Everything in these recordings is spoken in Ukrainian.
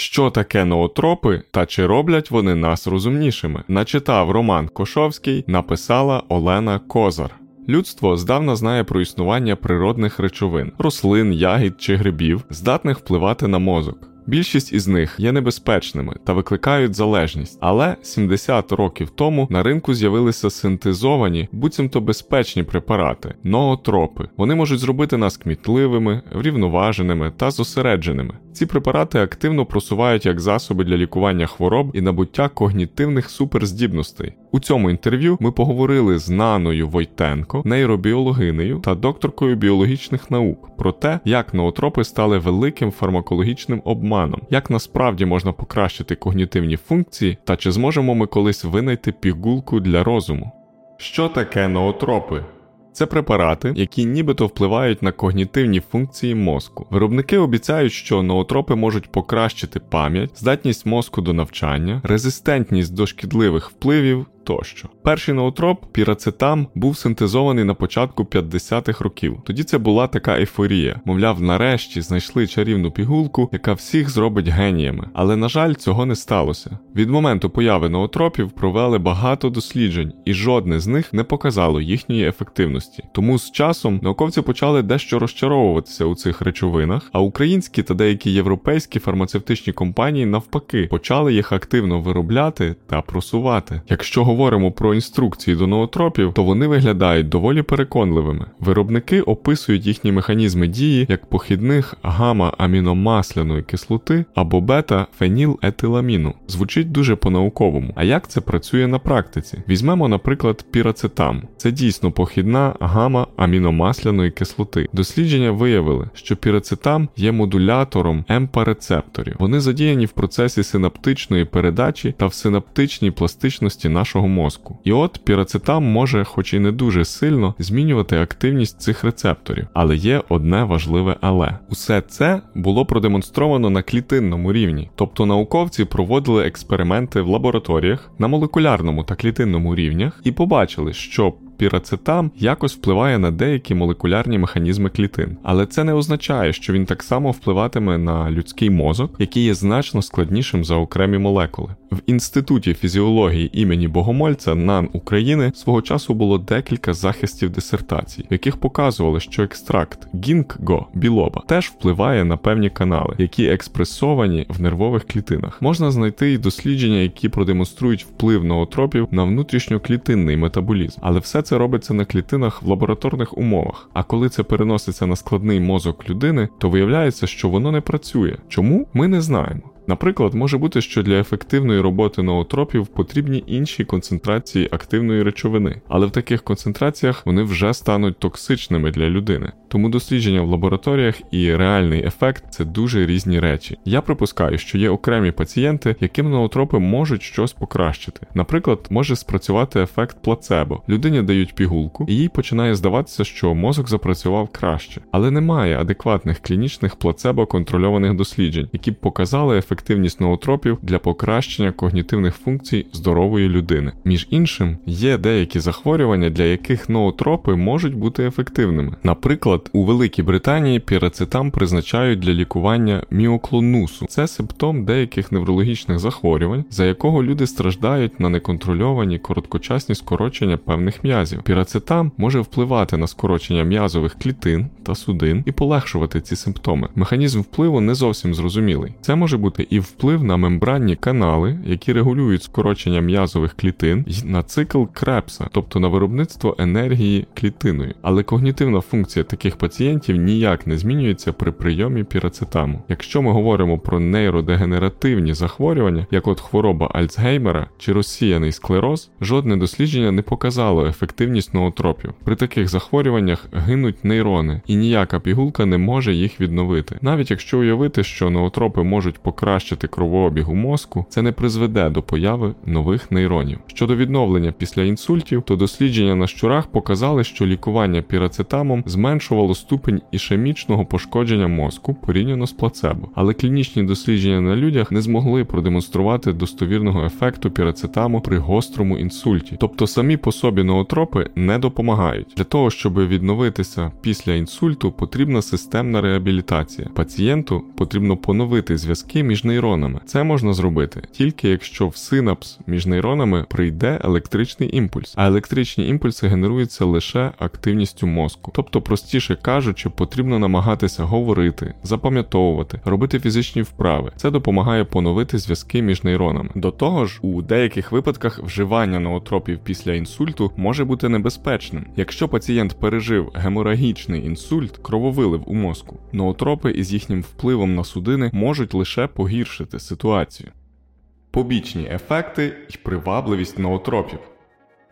Що таке ноотропи та чи роблять вони нас розумнішими? Начитав Роман Кошовський, написала Олена Козар. Людство здавна знає про існування природних речовин, рослин, ягід чи грибів, здатних впливати на мозок. Більшість із них є небезпечними та викликають залежність, але 70 років тому на ринку з'явилися синтезовані, буцімто безпечні препарати, ноотропи. Вони можуть зробити нас кмітливими, врівноваженими та зосередженими. Ці препарати активно просувають як засоби для лікування хвороб і набуття когнітивних суперздібностей. У цьому інтерв'ю ми поговорили з Наною Войтенко, нейробіологинею та докторкою біологічних наук про те, як ноотропи стали великим фармакологічним обманом, як насправді можна покращити когнітивні функції та чи зможемо ми колись винайти пігулку для розуму. Що таке ноотропи? Це препарати, які нібито впливають на когнітивні функції мозку. Виробники обіцяють, що ноотропи можуть покращити пам'ять, здатність мозку до навчання, резистентність до шкідливих впливів тощо. Перший ноутроп пірацетам був синтезований на початку 50-х років. Тоді це була така ейфорія. Мовляв, нарешті знайшли чарівну пігулку, яка всіх зробить геніями. Але, на жаль, цього не сталося. Від моменту появи ноотропів провели багато досліджень, і жодне з них не показало їхньої ефективності. Тому з часом науковці почали дещо розчаровуватися у цих речовинах, а українські та деякі європейські фармацевтичні компанії навпаки почали їх активно виробляти та просувати. Якщо говоримо про інструкції до ноотропів, то вони виглядають доволі переконливими. Виробники описують їхні механізми дії як похідних гамма-аміномасляної кислоти або бета-фенілетиламіну. Звучить дуже по-науковому. А як це працює на практиці? Візьмемо, наприклад, пірацетам. Це дійсно похідна гамма-аміномасляної кислоти. Дослідження виявили, що пірацетам є модулятором МП-рецепторів. Вони задіяні в процесі синаптичної передачі та в синаптичній пластичності нашого мозку. І от пірацетам може, хоч і не дуже сильно, змінювати активність цих рецепторів, але є одне важливе але. Усе це було продемонстровано на клітинному рівні, тобто науковці проводили експерименти в лабораторіях на молекулярному та клітинному рівнях і побачили, що пірацетам якось впливає на деякі молекулярні механізми клітин, але це не означає, що він так само впливатиме на людський мозок, який є значно складнішим за окремі молекули. В інституті фізіології імені Богомольця НАН України свого часу було декілька захистів дисертацій, в яких показували, що екстракт гінкго білоба теж впливає на певні канали, які експресовані в нервових клітинах. Можна знайти і дослідження, які продемонструють вплив ноотропів на внутрішньоклітинний метаболізм, але все це робиться на клітинах в лабораторних умовах. А коли це переноситься на складний мозок людини, то виявляється, що воно не працює. Чому ми не знаємо. Наприклад, може бути, що для ефективної роботи ноотропів потрібні інші концентрації активної речовини, але в таких концентраціях вони вже стануть токсичними для людини. Тому дослідження в лабораторіях і реальний ефект це дуже різні речі. Я припускаю, що є окремі пацієнти, яким ноотропи можуть щось покращити. Наприклад, може спрацювати ефект плацебо. Людині дають пігулку, і їй починає здаватися, що мозок запрацював краще, але немає адекватних клінічних плацебо контрольованих досліджень, які б показали ефективність ефективність ноотропів для покращення когнітивних функцій здорової людини. Між іншим, є деякі захворювання, для яких ноотропи можуть бути ефективними. Наприклад, у Великій Британії пірацетам призначають для лікування міоклонусу. Це симптом деяких неврологічних захворювань, за якого люди страждають на неконтрольовані короткочасні скорочення певних м'язів. Пірацетам може впливати на скорочення м'язових клітин та судин і полегшувати ці симптоми. Механізм впливу не зовсім зрозумілий. Це може бути і вплив на мембранні канали, які регулюють скорочення м'язових клітин, і на цикл крепса, тобто на виробництво енергії клітиною. Але когнітивна функція таких пацієнтів ніяк не змінюється при прийомі пірацетаму. Якщо ми говоримо про нейродегенеративні захворювання, як от хвороба Альцгеймера чи розсіяний склероз, жодне дослідження не показало ефективність ноотропів. При таких захворюваннях гинуть нейрони, і ніяка пігулка не може їх відновити. Навіть якщо уявити, що ноотропи можуть покращити покращити кровообіг у мозку, це не призведе до появи нових нейронів. Щодо відновлення після інсультів, то дослідження на щурах показали, що лікування пірацетамом зменшувало ступень ішемічного пошкодження мозку порівняно з плацебо, але клінічні дослідження на людях не змогли продемонструвати достовірного ефекту пірацетаму при гострому інсульті, тобто самі по собі ноотропи не допомагають. Для того, щоб відновитися після інсульту, потрібна системна реабілітація. Пацієнту потрібно поновити зв'язки між нейронами. Це можна зробити тільки якщо в синапс між нейронами прийде електричний імпульс, а електричні імпульси генеруються лише активністю мозку. Тобто, простіше кажучи, потрібно намагатися говорити, запам'ятовувати, робити фізичні вправи. Це допомагає поновити зв'язки між нейронами. До того ж, у деяких випадках вживання ноотропів після інсульту може бути небезпечним. Якщо пацієнт пережив геморагічний інсульт, крововилив у мозку, ноотропи із їхнім впливом на судини можуть лише погіршити ситуацію. Побічні ефекти і привабливість ноотропів.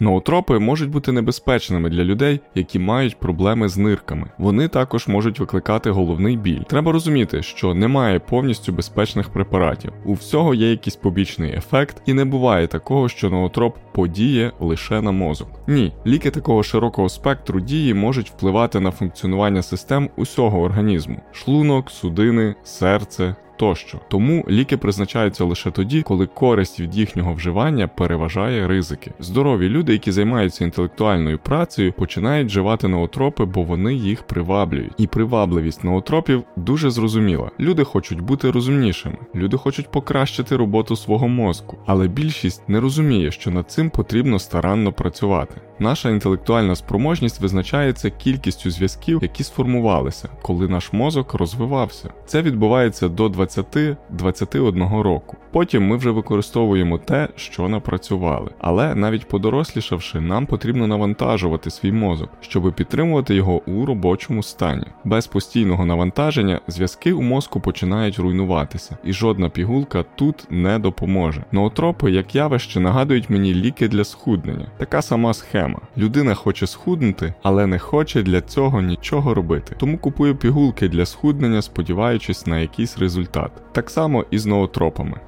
Ноотропи можуть бути небезпечними для людей, які мають проблеми з нирками. Вони також можуть викликати головний біль. Треба розуміти, що немає повністю безпечних препаратів. У всього є якийсь побічний ефект, і не буває такого, що ноотроп подіє лише на мозок. Ні, ліки такого широкого спектру дії можуть впливати на функціонування систем усього організму: шлунок, судини, серце, тощо. Тому ліки призначаються лише тоді, коли користь від їхнього вживання переважає ризики. Здорові люди, які займаються інтелектуальною працею, починають вживати ноотропи, бо вони їх приваблюють. І привабливість ноотропів дуже зрозуміла. Люди хочуть бути розумнішими, люди хочуть покращити роботу свого мозку, але більшість не розуміє, що над цим потрібно старанно працювати. Наша інтелектуальна спроможність визначається кількістю зв'язків, які сформувалися, коли наш мозок розвивався. Це відбувається до 20-21 року. Потім ми вже використовуємо те, що напрацювали. Але навіть подорослішавши, нам потрібно навантажувати свій мозок, щоб підтримувати його у робочому стані. Без постійного навантаження зв'язки у мозку починають руйнуватися, і жодна пігулка тут не допоможе. Ноотропи, як явище, нагадують мені ліки для схуднення. Така сама схема. Людина хоче схуднути, але не хоче для цього нічого робити. Тому купує пігулки для схуднення, сподіваючись на якийсь результат. Так само і з ноотропами.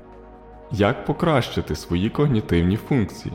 Як покращити свої когнітивні функції?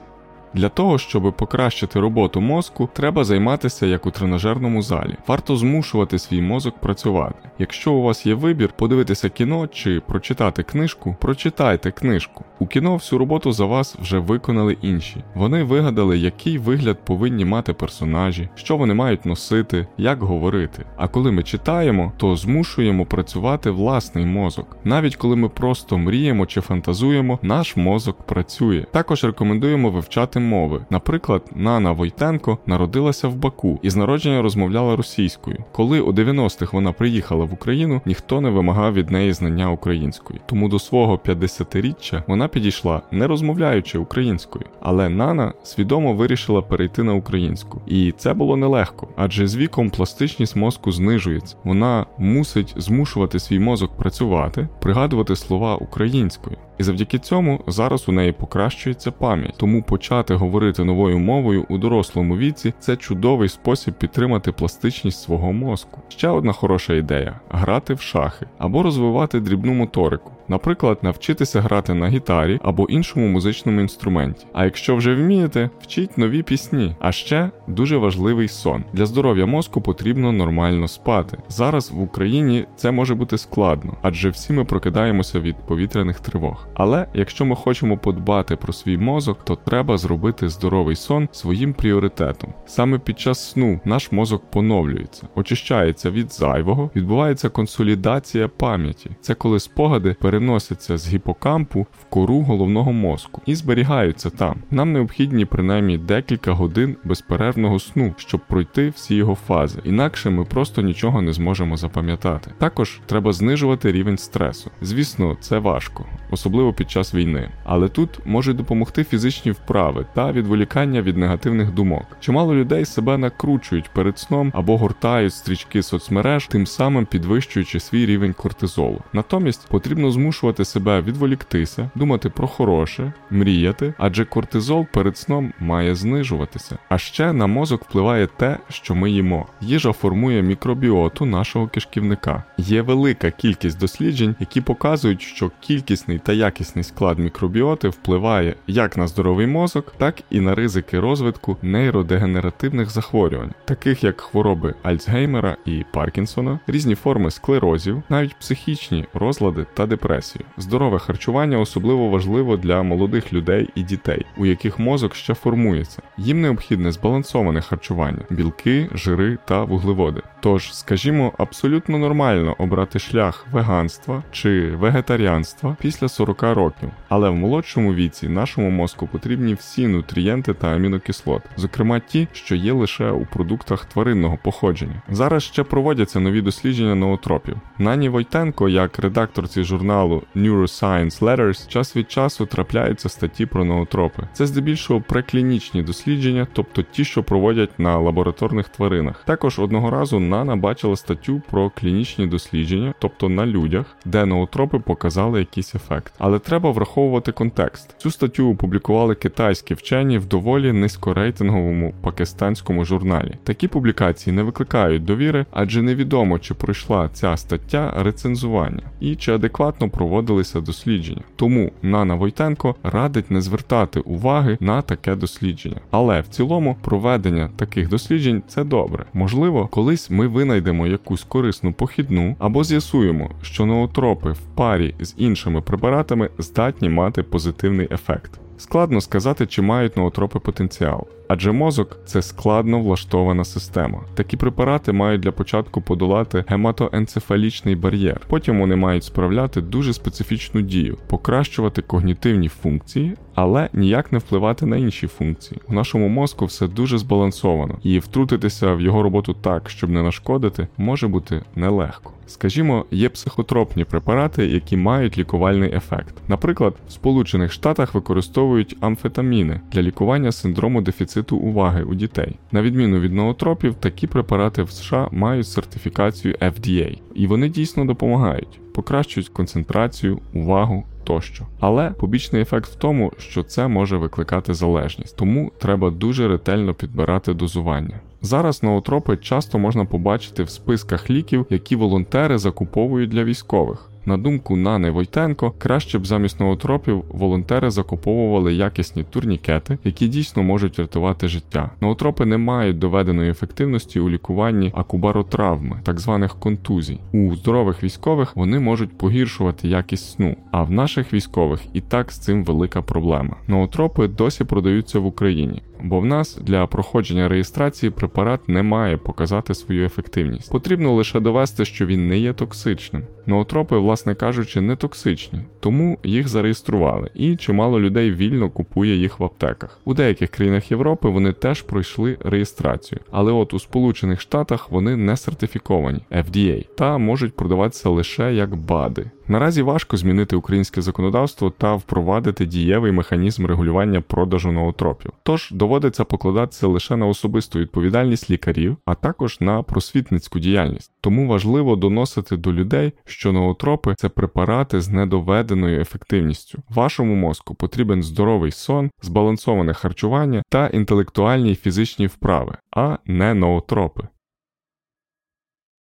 Для того, щоб покращити роботу мозку, треба займатися як у тренажерному залі. Варто змушувати свій мозок працювати. Якщо у вас є вибір подивитися кіно чи прочитати книжку, прочитайте книжку. У кіно всю роботу за вас вже виконали інші. Вони вигадали, який вигляд повинні мати персонажі, що вони мають носити, як говорити. А коли ми читаємо, то змушуємо працювати власний мозок. Навіть коли ми просто мріємо чи фантазуємо, наш мозок працює. Також рекомендуємо вивчати мови. Наприклад, Нана Войтенко народилася в Баку і з народження розмовляла російською. Коли у 90-х вона приїхала в Україну, ніхто не вимагав від неї знання української. Тому до свого 50-річчя вона підійшла, не розмовляючи українською. Але Нана свідомо вирішила перейти на українську. І це було нелегко, адже з віком пластичність мозку знижується. Вона мусить змушувати свій мозок працювати, пригадувати слова українською. І завдяки цьому зараз у неї покращується пам'ять, тому почати говорити новою мовою у дорослому віці це чудовий спосіб підтримати пластичність свого мозку. Ще одна хороша ідея грати в шахи або розвивати дрібну моторику. Наприклад, навчитися грати на гітарі або іншому музичному інструменті. А якщо вже вмієте, вчіть нові пісні. А ще дуже важливий сон. Для здоров'я мозку потрібно нормально спати. Зараз в Україні це може бути складно, адже всі ми прокидаємося від повітряних тривог. Але якщо ми хочемо подбати про свій мозок, то треба зробити здоровий сон своїм пріоритетом. Саме під час сну наш мозок поновлюється, очищається від зайвого, відбувається консолідація пам'яті. Це коли спогади переносяться з гіпокампу в кору головного мозку і зберігаються там. Нам необхідні принаймні декілька годин безперервного сну, щоб пройти всі його фази. Інакше ми просто нічого не зможемо запам'ятати. Також треба знижувати рівень стресу. Звісно, це важко, особливо під час війни. Але тут можуть допомогти фізичні вправи та відволікання від негативних думок. Чимало людей себе накручують перед сном або гортають стрічки соцмереж, тим самим підвищуючи свій рівень кортизолу. Натомість потрібно змушувати себе відволіктися, думати про хороше, мріяти, адже кортизол перед сном має знижуватися. А ще на мозок впливає те, що ми їмо. Їжа формує мікробіоту нашого кишківника. Є велика кількість досліджень, які показують, що кількісний та якісний склад мікробіоти впливає як на здоровий мозок, так і на ризики розвитку нейродегенеративних захворювань, таких як хвороби Альцгеймера і Паркінсона, різні форми склерозів, навіть психічні розлади та депресії депресію. Здорове харчування особливо важливо для молодих людей і дітей, у яких мозок ще формується. Їм необхідне збалансоване харчування, білки, жири та вуглеводи. Тож, скажімо, абсолютно нормально обрати шлях веганства чи вегетаріанства після 40 років, але в молодшому віці нашому мозку потрібні всі нутрієнти та амінокислот, зокрема ті, що є лише у продуктах тваринного походження. Зараз ще проводяться нові дослідження ноотропів. Нані Войтенко, як редакторці журналу Neuroscience Letters, час від часу трапляються статті про ноотропи. Це здебільшого преклінічні дослідження, тобто ті, що проводять на лабораторних тваринах. Також одного разу Нана бачила статтю про клінічні дослідження, тобто на людях, де ноотропи показали якийсь ефект. Але треба враховувати контекст. Цю статтю опублікували китайські вчені в доволі низькорейтинговому пакистанському журналі. Такі публікації не викликають довіри, адже невідомо, чи пройшла ця стаття рецензування і чи адекватно проводилися дослідження. Тому Нана Войтенко радить не звертати уваги на таке дослідження. Але в цілому проведення таких досліджень це добре. Можливо, колись ми винайдемо якусь корисну похідну або з'ясуємо, що ноотропи в парі з іншими препаратами здатні мати позитивний ефект. Складно сказати, чи мають ноотропи потенціал, адже мозок це складно влаштована система. Такі препарати мають для початку подолати гематоенцефалічний бар'єр. Потім вони мають справляти дуже специфічну дію, покращувати когнітивні функції, але ніяк не впливати на інші функції. У нашому мозку все дуже збалансовано, і втрутитися в його роботу так, щоб не нашкодити, може бути нелегко. Скажімо, є психотропні препарати, які мають лікувальний ефект. Наприклад, в Сполучених Штатах використовують амфетаміни для лікування синдрому дефіциту уваги у дітей. На відміну від ноотропів, такі препарати в США мають сертифікацію FDA, і вони дійсно допомагають, покращують концентрацію, увагу. Тощо, але побічний ефект в тому, що це може викликати залежність, тому треба дуже ретельно підбирати дозування. Зараз ноотропи часто можна побачити в списках ліків, які волонтери закуповують для військових. На думку Нани Войтенко, краще б замість ноотропів волонтери закуповували якісні турнікети, які дійсно можуть рятувати життя. Ноотропи не мають доведеної ефективності у лікуванні акубаротравми, так званих контузій. У здорових військових вони можуть погіршувати якість сну, а в наших військових і так з цим велика проблема. Ноотропи досі продаються в Україні. Бо в нас для проходження реєстрації препарат не має показати свою ефективність. Потрібно лише довести, що він не є токсичним. Ноотропи, власне кажучи, не токсичні, тому їх зареєстрували, і чимало людей вільно купує їх в аптеках. У деяких країнах Європи вони теж пройшли реєстрацію, але от у Сполучених Штатах вони не сертифіковані FDA та можуть продаватися лише як БАДи. Наразі важко змінити українське законодавство та впровадити дієвий механізм регулювання продажу ноотропів. Тож доводиться покладатися лише на особисту відповідальність лікарів, а також на просвітницьку діяльність. Тому важливо доносити до людей, що ноотропи це препарати з недоведеною ефективністю. Вашому мозку потрібен здоровий сон, збалансоване харчування та інтелектуальні і фізичні вправи, а не ноотропи.